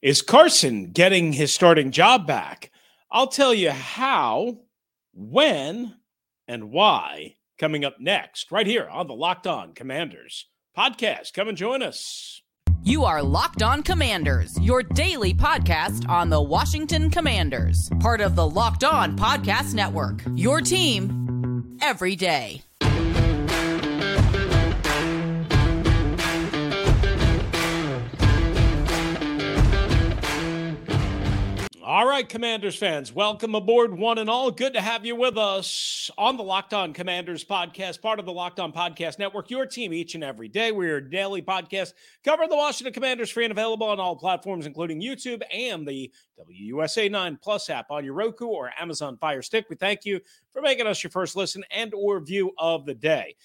Is Carson getting his starting job back? I'll tell you how, when, and why coming up next, right here on the Locked On Commanders podcast. Come and join us. You are Locked On Commanders, your daily podcast on the Washington Commanders, part of the Locked On Podcast Network. Your team every day. Right, Commanders fans, welcome aboard, one and all. Good to have you with us on the Locked On Commanders podcast, part of the Locked On Podcast Network, your team each and every day. We're a daily podcast covering the Washington Commanders, free and available on all platforms, including YouTube and the WUSA 9 Plus app on your Roku or Amazon Fire Stick. We thank you for making us your first listen and or view of the day.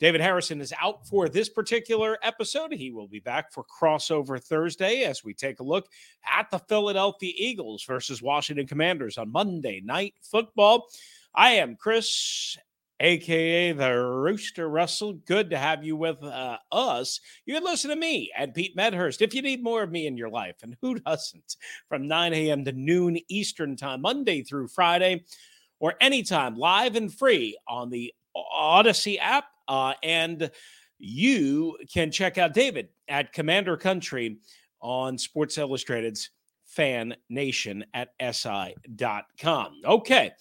David Harrison is out for this particular episode. He will be back for crossover Thursday as we take a look at the Philadelphia Eagles versus Washington Commanders on Monday Night Football. I am Chris, aka the Rooster Russell. Good to have you with uh, us. You can listen to me and Pete Medhurst if you need more of me in your life, and who doesn't? From 9 a.m. to noon Eastern Time, Monday through Friday, or anytime live and free on the Audacy app uh, and you can check out David at Commander Country on Sports Illustrated's Fan Nation at SI.com. Okay,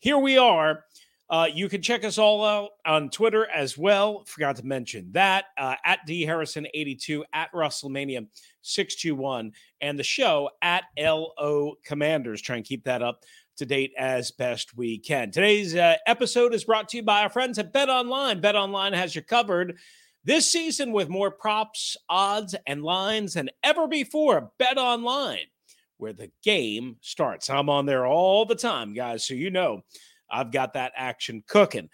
here we are. Uh, you can check us all out on Twitter as well. Forgot to mention that uh, at D Harrison 82 at RussellMania 621 and the show at LO Commanders. Try and keep that up to date as best we can. Today's uh, episode is brought to you by our friends at Bet Online. Bet Online has you covered this season with more props, odds, and lines than ever before. Bet Online, where the game starts. I'm on there all the time, guys, so you know I've got that action cooking.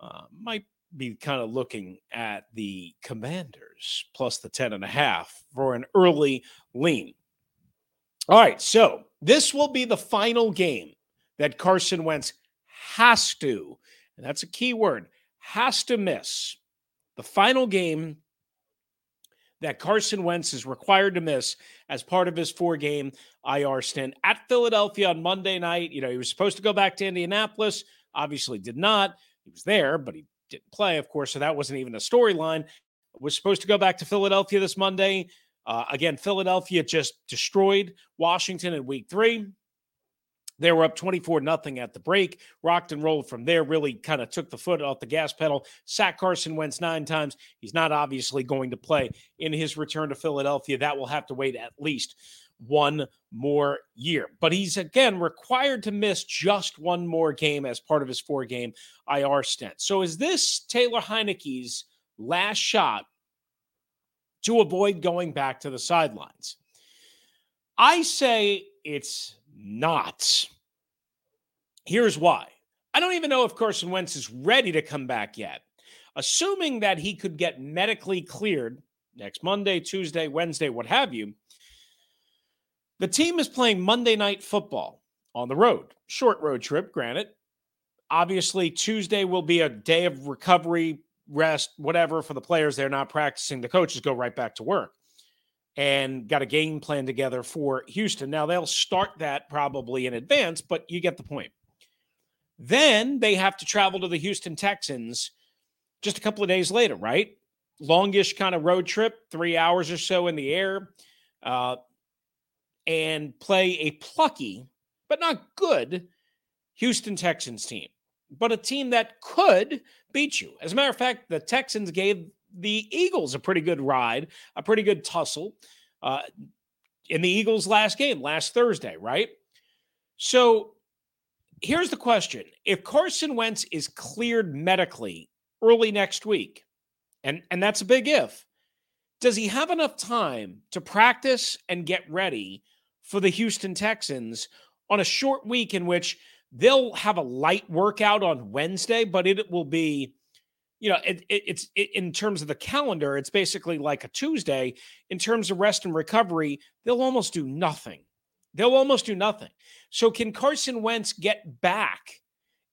Uh, might be kind of looking at the Commanders plus the 10 and a half for an early lean. All right, so this will be the final game that Carson Wentz has to, and that's a key word, has to miss the final game that Carson Wentz is required to miss as part of his four game IR stint at Philadelphia on Monday night. You know, he was supposed to go back to Indianapolis, obviously did not. He was there, but he didn't play, of course, so that wasn't even a storyline. Was supposed to go back to Philadelphia this Monday. Uh, again, Philadelphia just destroyed Washington in week three. They were up 24 nothing at the break, rocked and rolled from there, really kind of took the foot off the gas pedal. Sack Carson Wentz nine times. He's not obviously going to play in his return to Philadelphia. That will have to wait at least one more year. But he's again required to miss just one more game as part of his four game IR stint. So is this Taylor Heinicke's last shot to avoid going back to the sidelines? I say it's not. Here's why. I don't even know if Carson Wentz is ready to come back yet. Assuming that he could get medically cleared next Monday, Tuesday, Wednesday, what have you, the team is playing Monday night football on the road. Short road trip, granted. Obviously, Tuesday will be a day of recovery, rest, whatever for the players. They're not practicing. The coaches go right back to work and got a game plan together for Houston. Now they'll start that probably in advance, but you get the point. Then they have to travel to the Houston Texans just a couple of days later, right? Longish kind of road trip, three hours or so in the air, uh, and play a plucky but not good Houston Texans team, but a team that could beat you. As a matter of fact, the Texans gave the Eagles a pretty good ride, a pretty good tussle uh, in the Eagles' last game last Thursday, right? So here's the question if Carson Wentz is cleared medically early next week, and, and that's a big if, does he have enough time to practice and get ready for the Houston Texans? on a short week in which they'll have a light workout on Wednesday, but it will be, you know, it, it, it's it, in terms of the calendar, it's basically like a Tuesday. In terms of rest and recovery, they'll almost do nothing. They'll almost do nothing. So, can Carson Wentz get back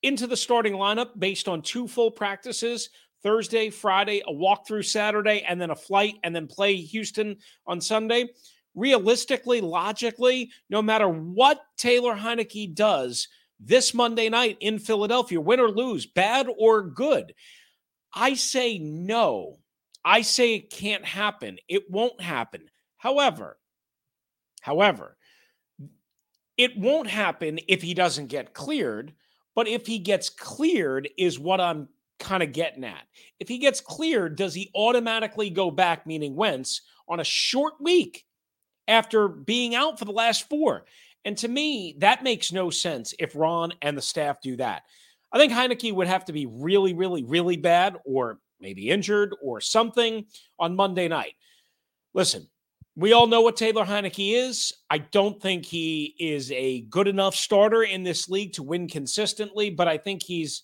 into the starting lineup based on two full practices Thursday, Friday, a walkthrough Saturday, and then a flight, and then play Houston on Sunday? Realistically, logically, no matter what Taylor Heinicke does this Monday night in Philadelphia, win or lose, bad or good, I say no. I say it can't happen. It won't happen. However, however, it won't happen if he doesn't get cleared. But if he gets cleared, is what I'm kind of getting at. If he gets cleared, does he automatically go back, meaning Wentz, on a short week after being out for the last four? And to me, that makes no sense if Ron and the staff do that. I think Heinicke would have to be really, really, really bad or maybe injured or something on Monday night. Listen, we all know what Taylor Heinicke is. I don't think he is a good enough starter in this league to win consistently, but I think he's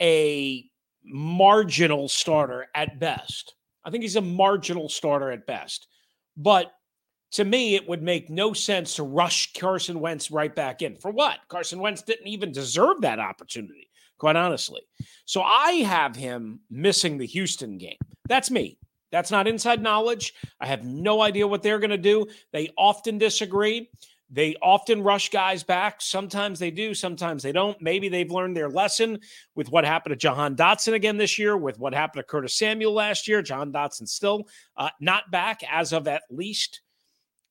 a marginal starter at best. I think he's a marginal starter at best. But to me, it would make no sense to rush Carson Wentz right back in. For what? Carson Wentz didn't even deserve that opportunity, quite honestly. So I have him missing the Houston game. That's me. That's not inside knowledge. I have no idea what they're going to do. They often disagree. They often rush guys back. Sometimes they do, sometimes they don't. Maybe they've learned their lesson with what happened to Jahan Dotson again this year, with what happened to Curtis Samuel last year. Jahan Dotson still uh, not back as of at least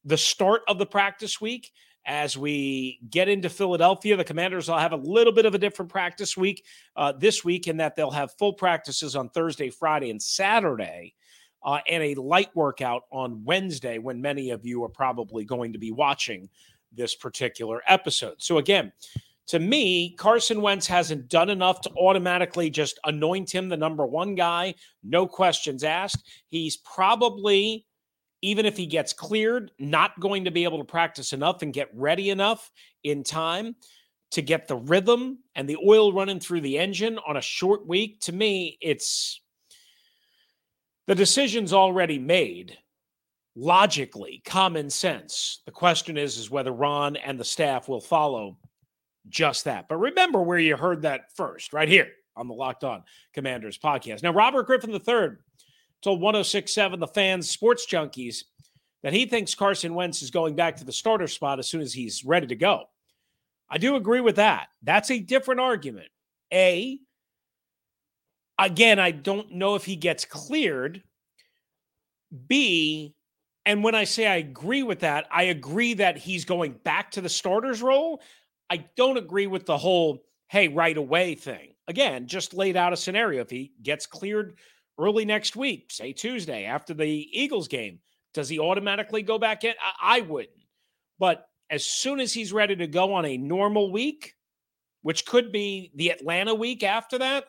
the start of the practice week. As we get into Philadelphia, the Commanders will have a little bit of a different practice week uh, this week in that they'll have full practices on Thursday, Friday, and Saturday uh, and a light workout on Wednesday when many of you are probably going to be watching this particular episode. So, again, to me, Carson Wentz hasn't done enough to automatically just anoint him the number one guy, no questions asked. He's probably, even if he gets cleared, not going to be able to practice enough and get ready enough in time to get the rhythm and the oil running through the engine on a short week. To me, it's the decision's already made. Logically common sense. The question is is whether ron and the staff will follow just that. But remember where you heard that first right here on the locked on commanders podcast. Now robert griffin iii told 1067 the fans sports junkies that he thinks carson wentz is going back to the starter spot as soon as he's ready to go i do agree with that that's a different argument a Again, I don't know if he gets cleared. B, and when I say I agree with that, I agree that he's going back to the starter's role. I don't agree with the whole, hey, right away thing. Again, just laid out a scenario. If he gets cleared early next week, say Tuesday after the Eagles game, does he automatically go back in? I, I wouldn't. But as soon as he's ready to go on a normal week, which could be the Atlanta week after that,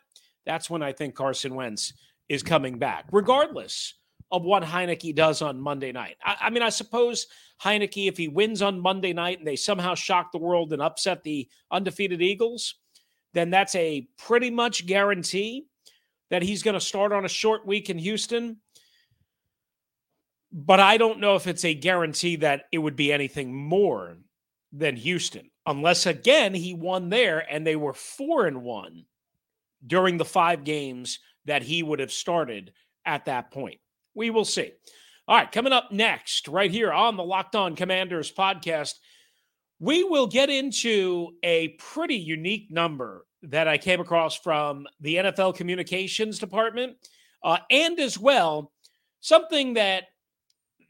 that's when I think Carson Wentz is coming back, regardless of what Heinicke does on Monday night. I, I, mean, I suppose Heinicke, if he wins on Monday night and they somehow shock the world and upset the undefeated Eagles, then that's a pretty much guarantee that he's going to start on a short week in Houston. But I don't know if it's a guarantee that it would be anything more than Houston, unless again he won there and they were four and one during the five games that he would have started at that point. We will see. All right, coming up next, right here on the Locked On Commanders podcast, we will get into a pretty unique number that I came across from the NFL communications department, uh, and as well, something that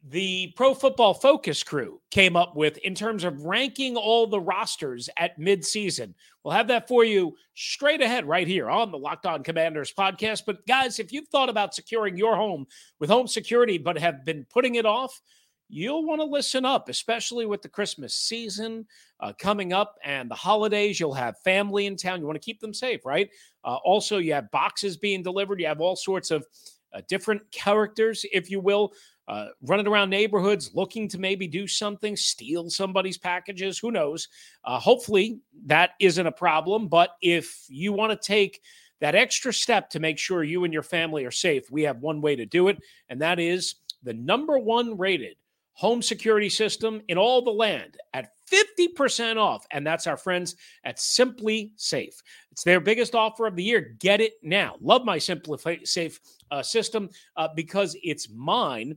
the Pro Football Focus crew came up with in terms of ranking all the rosters at midseason. We'll have that for you straight ahead right here on the Locked On Commanders podcast. But guys, if you've thought about securing your home with home security but have been putting it off, you'll want to listen up, especially with the Christmas season uh, coming up and the holidays. You'll have family in town. You want to keep them safe, right? Uh, also, you have boxes being delivered. You have all sorts of uh, different characters, if you will, uh, running around neighborhoods looking to maybe do something, steal somebody's packages. Who knows? Uh, hopefully that isn't a problem. But if you want to take that extra step to make sure you and your family are safe, we have one way to do it, and that is the number one rated home security system in all the land at 50% off. And that's our friends at SimpliSafe. It's their biggest offer of the year. Get it now. Love my SimpliSafe uh, system uh, because it's mine.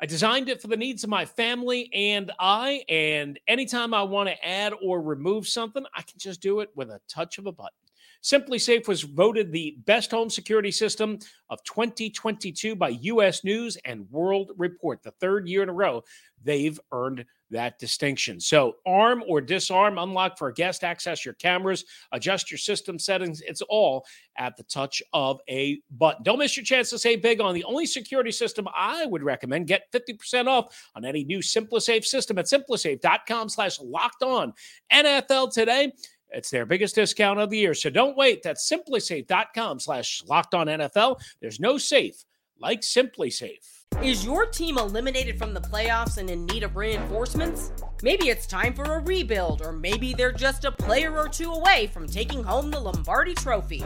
I designed it for the needs of my family and I. And anytime I want to add or remove something, I can just do it with a touch of a button. SimpliSafe was voted the best home security system of 2022 by US News and World Report, the third year in a row they've earned that distinction. So, arm or disarm, unlock for a guest, access your cameras, adjust your system settings. It's all at the touch of a button. Don't miss your chance to save big on the only security system I would recommend. Get 50% off on any new SimpliSafe system at simplisafe.com slash locked on NFL today. It's their biggest discount of the year. So don't wait. That's simplisafe.com slash locked on NFL. There's no safe like SimpliSafe. Is your team eliminated from the playoffs and in need of reinforcements? Maybe it's time for a rebuild, or maybe they're just a player or two away from taking home the Lombardi Trophy.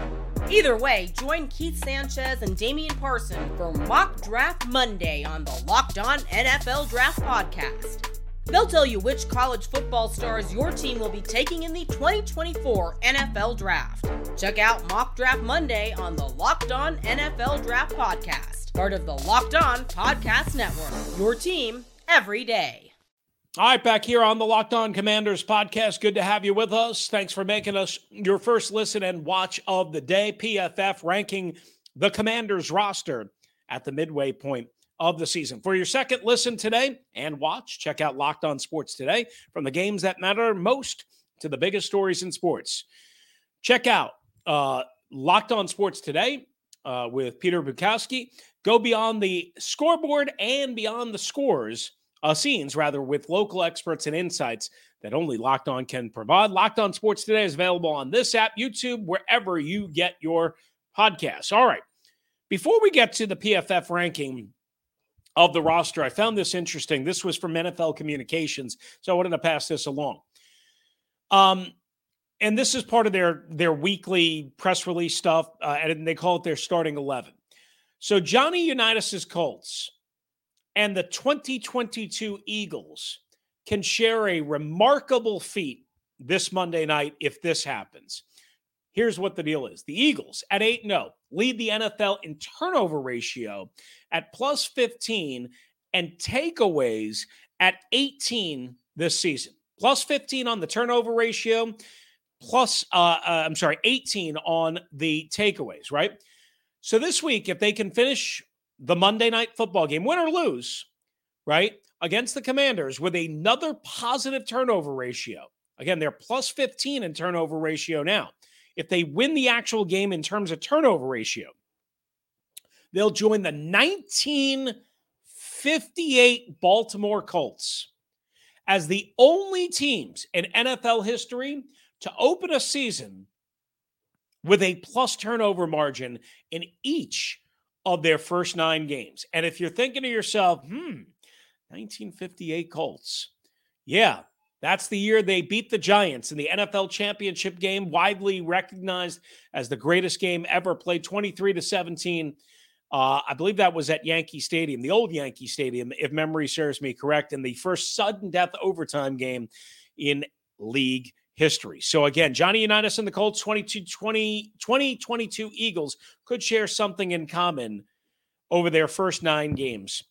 Either way, join Keith Sanchez and Damian Parson for Mock Draft Monday on the Locked On NFL Draft Podcast. They'll tell you which college football stars your team will be taking in the 2024 NFL Draft. Check out Mock Draft Monday on the Locked On NFL Draft Podcast, part of the Locked On Podcast Network. Your team every day. All right, back here on the Locked On Commanders podcast. Good to have you with us. Thanks for making us your first listen and watch of the day. PFF ranking the Commanders roster at the midway point of the season. For your second listen today and watch, check out Locked On Sports today from the games that matter most to the biggest stories in sports. Check out uh, Locked On Sports today uh, with Peter Bukowski. Go beyond the scoreboard and beyond the scores, uh, scenes rather, with local experts and insights that only Locked On can provide. Locked On Sports today is available on this app, YouTube, wherever you get your podcasts. All right. Before we get to the PFF ranking, of the roster. I found this interesting. This was from NFL Communications, so I wanted to pass this along. Um, and this is part of their their weekly press release stuff, uh, and they call it their starting eleven. So Johnny Unitas's Colts and the 2022 Eagles can share a remarkable feat this Monday night if this happens. Here's what the deal is the Eagles at 8 0 lead the NFL in turnover ratio at plus 15 and takeaways at 18 this season. Plus 15 on the turnover ratio, plus, uh, uh, I'm sorry, 18 on the takeaways, right? So this week, if they can finish the Monday night football game, win or lose, right, against the Commanders with another positive turnover ratio, again, they're plus 15 in turnover ratio now if they win the actual game in terms of turnover ratio, they'll join the 1958 Baltimore Colts as the only teams in NFL history to open a season with a plus turnover margin in each of their first nine games. And if you're thinking to yourself, hmm, 1958 Colts, yeah, that's the year they beat the Giants in the NFL championship game, widely recognized as the greatest game ever played 23 to 17. Uh, I believe that was at Yankee Stadium, the old Yankee Stadium, if memory serves me correct, in the first sudden death overtime game in league history. So again, Johnny Unitas and the Colts 22 20, 2022 Eagles could share something in common over their first nine games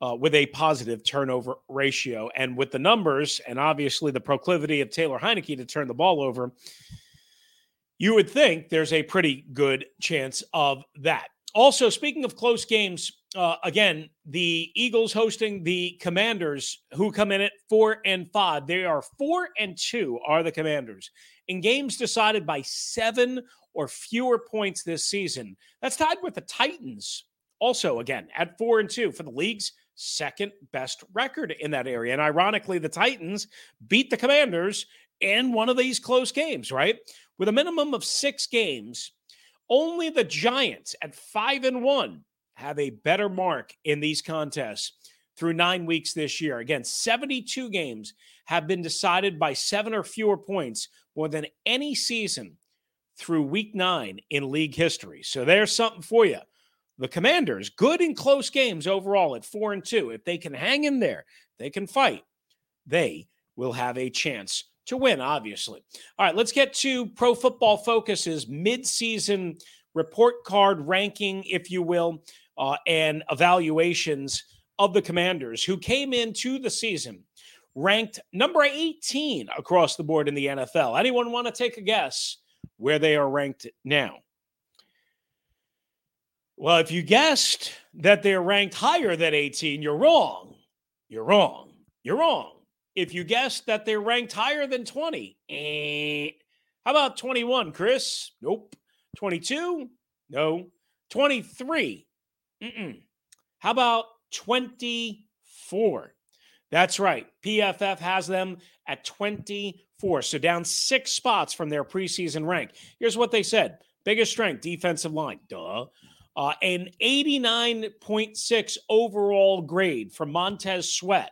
uh, with a positive turnover ratio. And with the numbers and obviously the proclivity of Taylor Heinicke to turn the ball over, you would think there's a pretty good chance of that. Also, speaking of close games, uh, again, the Eagles hosting the Commanders, who come in at four and five. They are four and two, are the Commanders in games decided by seven or fewer points this season. That's tied with the Titans, also again at four and two for the league's second best record in that area. And ironically, the Titans beat the Commanders in one of these close games, right? With a minimum of six games, only the Giants at five and one have a better mark in these contests through nine weeks this year. Again, 72 games have been decided by seven or fewer points more than any season through week nine in league history. So there's something for you. The Commanders, good in close games overall at four and two. If they can hang in there, they can fight, they will have a chance to win, obviously. All right, let's get to Pro Football Focus's midseason report card ranking, if you will, uh, and evaluations of the Commanders, who came into the season ranked number 18 across the board in the NFL. Anyone want to take a guess where they are ranked now? Well, if you guessed that they're ranked higher than 18, you're wrong. You're wrong. You're wrong. If you guessed that they're ranked higher than 20, eh. how about 21, Chris? Nope. 22? No. 23? Mm-mm. How about 24? That's right. PFF has them at 24. So down six spots from their preseason rank. Here's what they said biggest strength, defensive line. Duh. Uh, an 89.6 overall grade from Montez Sweat.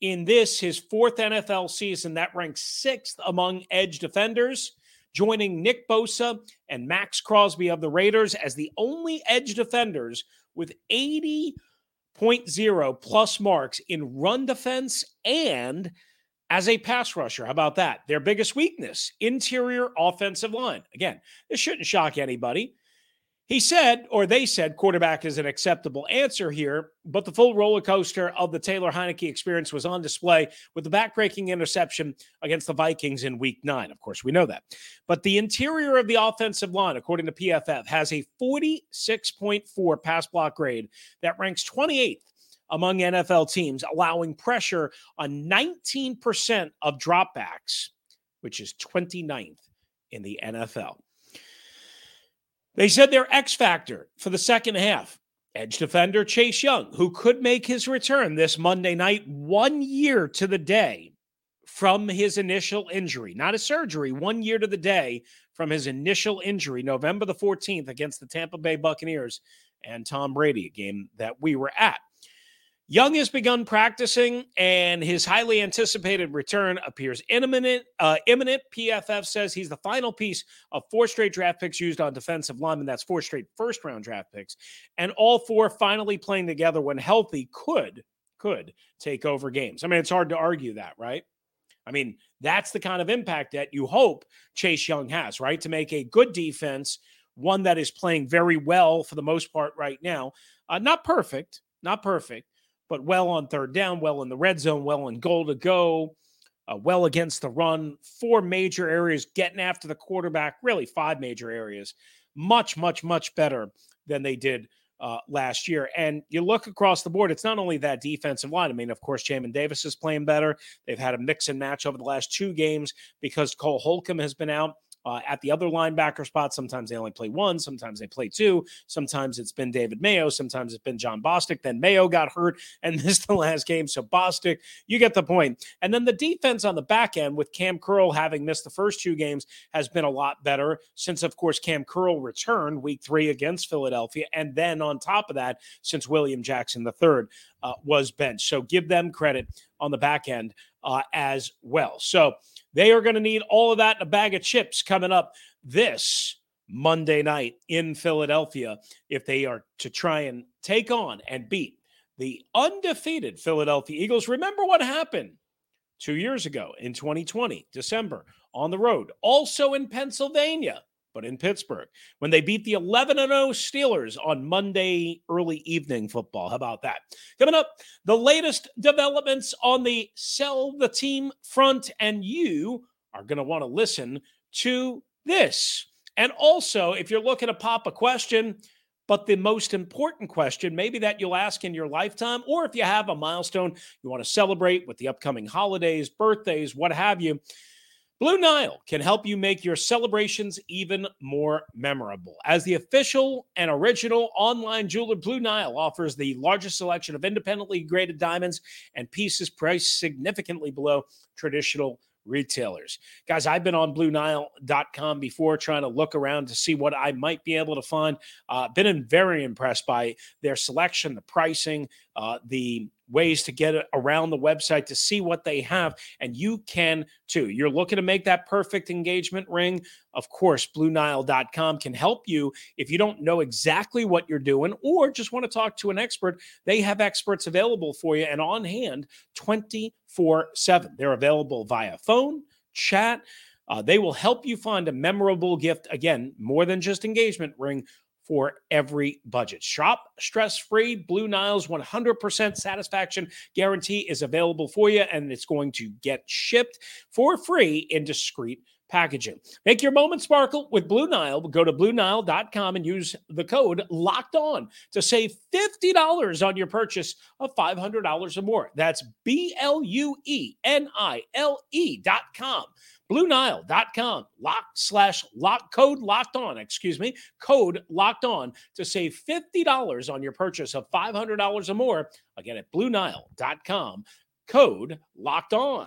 In this, his fourth NFL season, that ranks sixth among edge defenders, joining Nick Bosa and Maxx Crosby of the Raiders as the only edge defenders with 80 plus marks in run defense and as a pass rusher. How about that? Their biggest weakness, interior offensive line. Again, this shouldn't shock anybody. He said, or they said, quarterback is an acceptable answer here, but the full roller coaster of the Taylor Heinicke experience was on display with the backbreaking interception against the Vikings in week nine. Of course, we know that. But the interior of the offensive line, according to PFF, has a 46.4 pass block grade that ranks 28th among NFL teams, allowing pressure on 19% of dropbacks, which is 29th in the NFL. They said their X factor for the second half edge defender Chase Young, who could make his return this Monday night, one year to the day from his initial injury, not a surgery, one year to the day from his initial injury, November the 14th against the Tampa Bay Buccaneers and Tom Brady, a game that we were at. Young has begun practicing, and his highly anticipated return appears imminent. Uh, imminent. PFF says he's the final piece of four straight draft picks used on defensive linemen. That's four straight first round draft picks, and all four finally playing together when healthy could could take over games. I mean, it's hard to argue that, right? I mean, that's the kind of impact that you hope Chase Young has, right? To make a good defense, one that is playing very well for the most part right now. Uh, not perfect, not perfect but well on third down, well in the red zone, well in goal to go, uh, well against the run. Four major areas getting after the quarterback, really five major areas. Much, much, much better than they did uh, last year. And you look across the board, it's not only that defensive line. I mean, of course, Jamin Davis is playing better. They've had a mix and match over the last two games because Cole Holcomb has been out uh, at the other linebacker spot. Sometimes they only play one, sometimes they play two. Sometimes it's been David Mayo, sometimes it's been Jon Bostic. Then Mayo got hurt and missed the last game. So Bostic, you get the point. And then the defense on the back end with Cam Curl having missed the first two games has been a lot better since, of course, Cam Curl returned week three against Philadelphia. And then on top of that, since William Jackson III uh, was benched. So give them credit on the back end uh, as well. So they are going to need all of that in a bag of chips coming up this Monday night in Philadelphia if they are to try and take on and beat the undefeated Philadelphia Eagles. Remember what happened two years ago in 2020, December, on the road, also in Pennsylvania but in Pittsburgh when they beat the 11 0 Steelers on Monday early evening football. How about that? Coming up, the latest developments on the sell the team front, and you are going to want to listen to this. And also, if you're looking to pop a question, but the most important question, maybe that you'll ask in your lifetime, or if you have a milestone you want to celebrate with the upcoming holidays, birthdays, what have you, Blue Nile can help you make your celebrations even more memorable. As the official and original online jeweler, Blue Nile offers the largest selection of independently graded diamonds and pieces priced significantly below traditional retailers. Guys, I've been on BlueNile.com before trying to look around to see what I might be able to find. Uh, been very impressed by their selection, the pricing, uh, the ways to get around the website to see what they have. And you can too. You're looking to make that perfect engagement ring. Of course, BlueNile.com can help you if you don't know exactly what you're doing or just want to talk to an expert. They have experts available for you and on hand 24 7. They're available via phone, chat. Uh, they will help you find a memorable gift. Again, more than just engagement ring for every budget. Shop stress free. Blue Nile's 100% satisfaction guarantee is available for you, and it's going to get shipped for free in discreet packaging. Make your moment sparkle with Blue Nile. Go to BlueNile.com and use the code LOCKED ON to save $50 on your purchase of $500 or more. That's B L U E N I L E.com. BlueNile.com, lock slash lock code locked on, excuse me, code locked on to save $50 on your purchase of $500 or more. Again, at BlueNile.com, code locked on.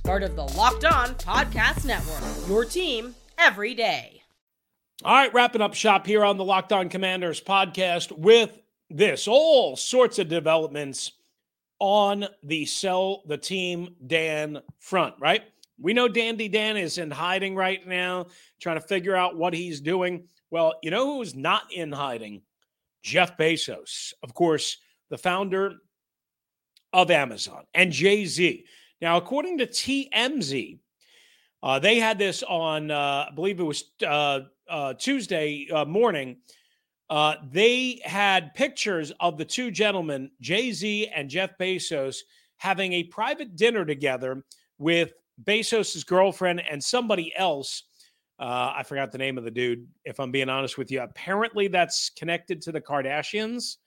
part of the Locked On Podcast Network. Your team every day. All right, wrapping up shop here on the Locked On Commanders podcast with this all sorts of developments on the sell the team Dan front, right? We know Dandy Dan is in hiding right now, trying to figure out what he's doing. Well, you know who's not in hiding? Jeff Bezos, of course, the founder of Amazon, and Jay Z. Now, according to TMZ, uh, they had this on, uh, I believe it was uh, uh Tuesday uh, morning. Uh, they had pictures of the two gentlemen, Jay Z and Jeff Bezos, having a private dinner together with Bezos's girlfriend and somebody else. I forgot the name of the dude, if I'm being honest with you. Apparently, that's connected to the Kardashians.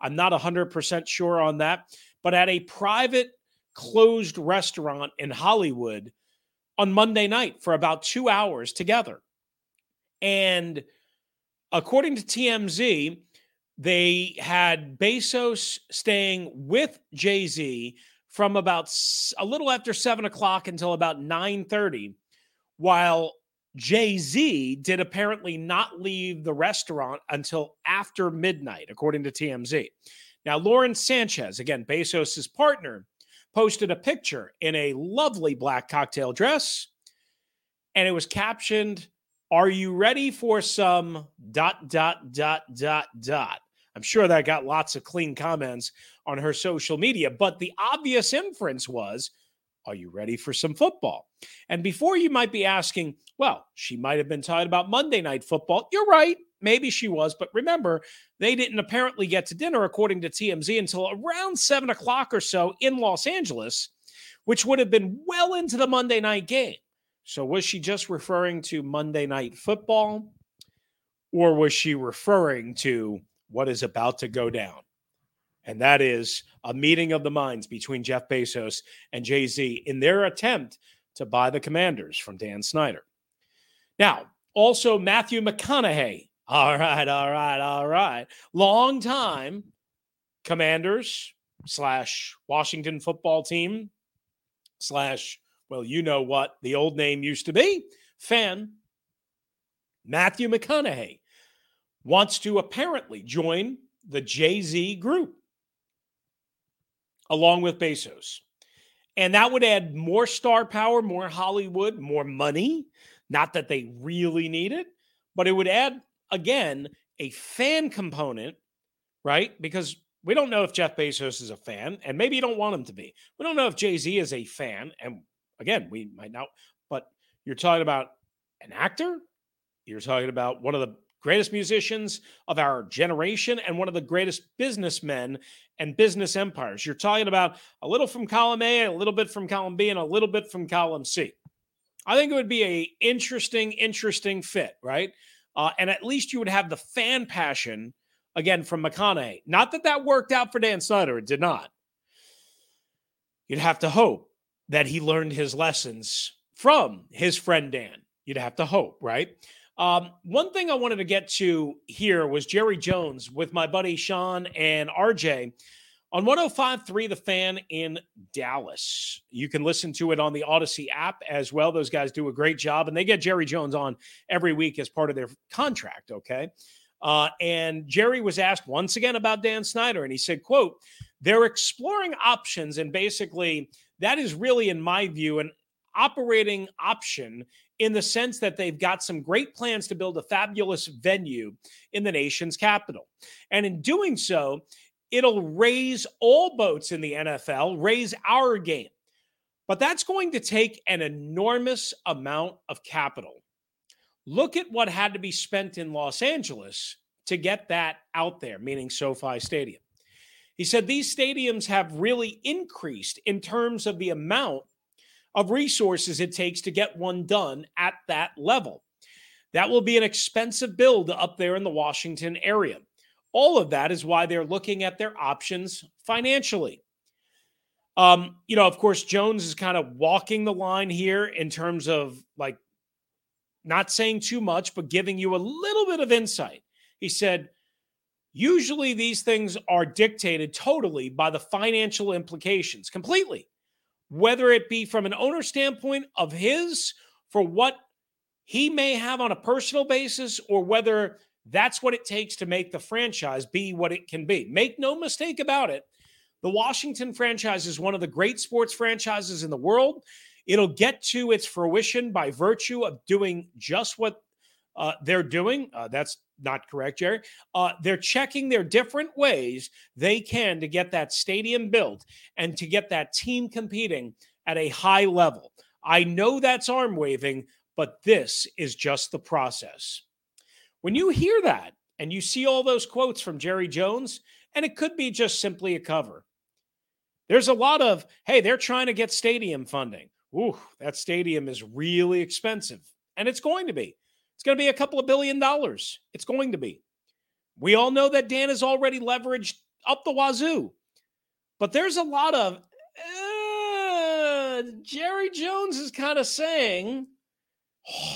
I'm not 100% sure on that. But at a private closed restaurant in Hollywood on Monday night for about two hours together. And according to TMZ, they had Bezos staying with Jay Z from about a little after seven o'clock until about nine thirty, while Jay Z did apparently not leave the restaurant until after midnight, according to TMZ. Now, Lauren Sanchez, again, Bezos' partner, posted a picture in a lovely black cocktail dress, and it was captioned, Are you ready for some dot, dot, dot, dot, dot? I'm sure that got lots of clean comments on her social media, but the obvious inference was, Are you ready for some football? And before you might be asking, Well, she might have been talking about Monday night football. You're right. Maybe she was, but remember, they didn't apparently get to dinner, according to TMZ, until around seven o'clock or so in Los Angeles, which would have been well into the Monday night game. So, was she just referring to Monday night football, or was she referring to what is about to go down? And that is a meeting of the minds between Jeff Bezos and Jay Z in their attempt to buy the commanders from Dan Snyder. Now, also, Matthew McConaughey all right, all right, all right. Long time commanders slash Washington football team slash, well, you know what the old name used to be, fan Matthew McConaughey wants to apparently join the Jay Z group along with Bezos. And that would add more star power, more Hollywood, more money. Not that they really need it, but it would add again, a fan component, right? Because we don't know if Jeff Bezos is a fan, and maybe you don't want him to be. We don't know if Jay Z is a fan, and again, we might not. But you're talking about an actor. You're talking about one of the greatest musicians of our generation and one of the greatest businessmen and business empires. You're talking about a little from column A, a little bit from column B, and a little bit from column C. I think it would be a interesting, interesting fit, right? Uh, and at least you would have the fan passion again from McConaughey. Not that that worked out for Dan Snyder; it did not. You'd have to hope that he learned his lessons from his friend Dan. You'd have to hope, right? Um, one thing I wanted to get to here was Jerry Jones with my buddy Sean and RJ on 105.3 The Fan in Dallas. You can listen to it on the Audacy app as well. Those guys do a great job, and they get Jerry Jones on every week as part of their contract. Okay. Uh, and Jerry was asked once again about Dan Snyder, and he said, quote, they're exploring options, and basically that is really, in my view, an operating option in the sense that they've got some great plans to build a fabulous venue in the nation's capital. And in doing so, it'll raise all boats in the NFL, raise our game. But that's going to take an enormous amount of capital. Look at what had to be spent in Los Angeles to get that out there, meaning SoFi Stadium. He said these stadiums have really increased in terms of the amount of resources it takes to get one done at that level. That will be an expensive build up there in the Washington area. All of that is why they're looking at their options financially. Um, you know, of course, Jones is kind of walking the line here in terms of like not saying too much, but giving you a little bit of insight. He said, usually these things are dictated totally by the financial implications, completely, whether it be from an owner standpoint of his for what he may have on a personal basis or whether that's what it takes to make the franchise be what it can be. Make no mistake about it. The Washington franchise is one of the great sports franchises in the world. It'll get to its fruition by virtue of doing just what uh, they're doing. Uh, that's not correct, Jerry. Uh, they're checking their different ways they can to get that stadium built and to get that team competing at a high level. I know that's arm waving, but this is just the process. When you hear that and you see all those quotes from Jerry Jones, and it could be just simply a cover, there's a lot of, hey, they're trying to get stadium funding. Ooh, that stadium is really expensive. And it's going to be. It's going to be a couple of billion dollars. It's going to be. We all know that Dan has already leveraged up the wazoo. But there's a lot of uh, Jerry Jones is kind of saying,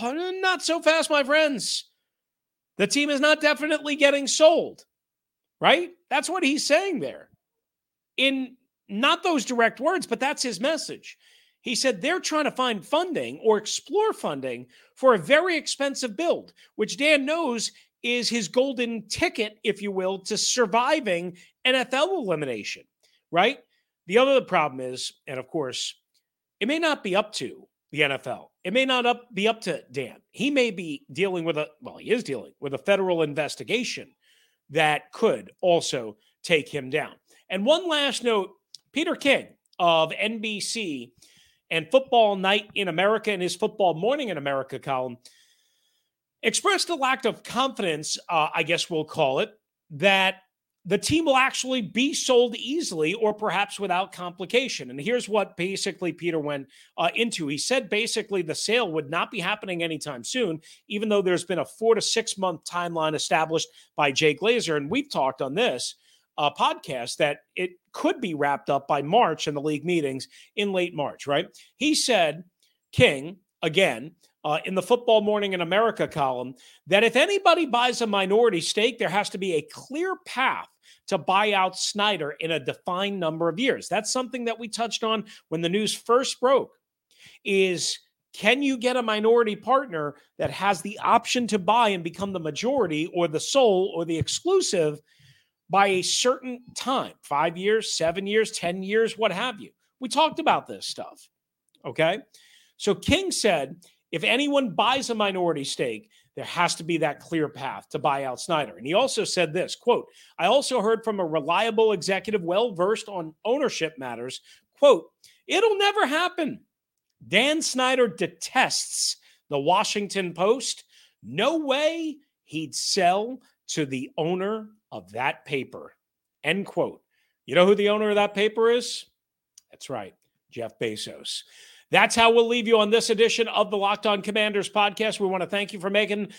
oh, not so fast, my friends. The team is not definitely getting sold, right? That's what he's saying there. In not those direct words, but that's his message. He said they're trying to find funding or explore funding for a very expensive build, which Dan knows is his golden ticket, if you will, to surviving NFL elimination, right? The other problem is, and of course, it may not be up to the NFL. It may not up, be up to Dan. He may be dealing with a, well, he is dealing with a federal investigation that could also take him down. And one last note Peter King of NBC and Football Night in America and his Football Morning in America column expressed a lack of confidence, uh, I guess we'll call it, that the team will actually be sold easily or perhaps without complication. And here's what basically Peter went uh, into. He said basically the sale would not be happening anytime soon, even though there's been a four to six month timeline established by Jay Glazer. And we've talked on this uh, podcast that it could be wrapped up by March in the league meetings in late March, right? He said, King, again, uh, in the Football Morning in America column that if anybody buys a minority stake, there has to be a clear path to buy out Snyder in a defined number of years. That's something that we touched on when the news first broke is can you get a minority partner that has the option to buy and become the majority or the sole or the exclusive by a certain time, 5 years, 7 years, 10 years, what have you. We talked about this stuff. Okay? So King said if anyone buys a minority stake, there has to be that clear path to buy out Snyder. And he also said this quote, I also heard from a reliable executive well versed on ownership matters, quote, it'll never happen. Dan Snyder detests the Washington Post. No way he'd sell to the owner of that paper. End quote. You know who the owner of that paper is? That's right, Jeff Bezos. That's how we'll leave you on this edition of the Locked On Commanders podcast. We want to thank you for making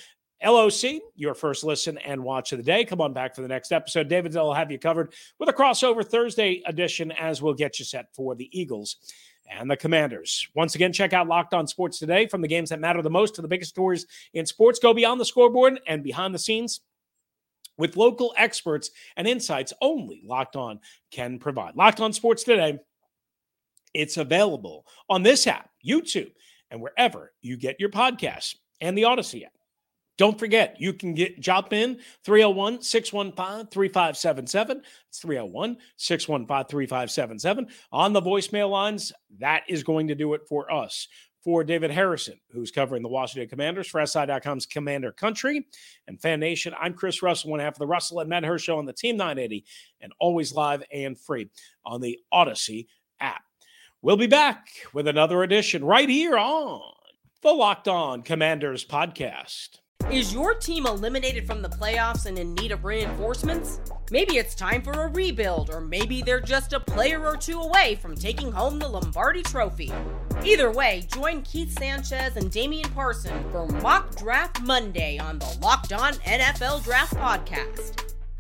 LOC your first listen and watch of the day. Come on back for the next episode. David will have you covered with a crossover Thursday edition as we'll get you set for the Eagles and the Commanders. Once again, check out Locked On Sports today from the games that matter the most to the biggest stories in sports. Go beyond the scoreboard and behind the scenes with local experts and insights only Locked On can provide. Locked On Sports today it's available on this app, YouTube, and wherever you get your podcasts and the Audacy app. Don't forget, you can get jump in 301 615 3577. It's 301 615 3577 on the voicemail lines. That is going to do it for us. For David Harrison, who's covering the Washington Commanders for SI.com's Commander Country and Fan Nation, I'm Chris Russell, one half of the Russell and Medhurst Show on the Team 980 and always live and free on the Audacy app. We'll be back with another edition right here on the Locked On Commanders podcast. Is your team eliminated from the playoffs and in need of reinforcements? Maybe it's time for a rebuild, or maybe they're just a player or two away from taking home the Lombardi Trophy. Either way, join Keith Sanchez and Damian Parson for Mock Draft Monday on the Locked On NFL Draft Podcast.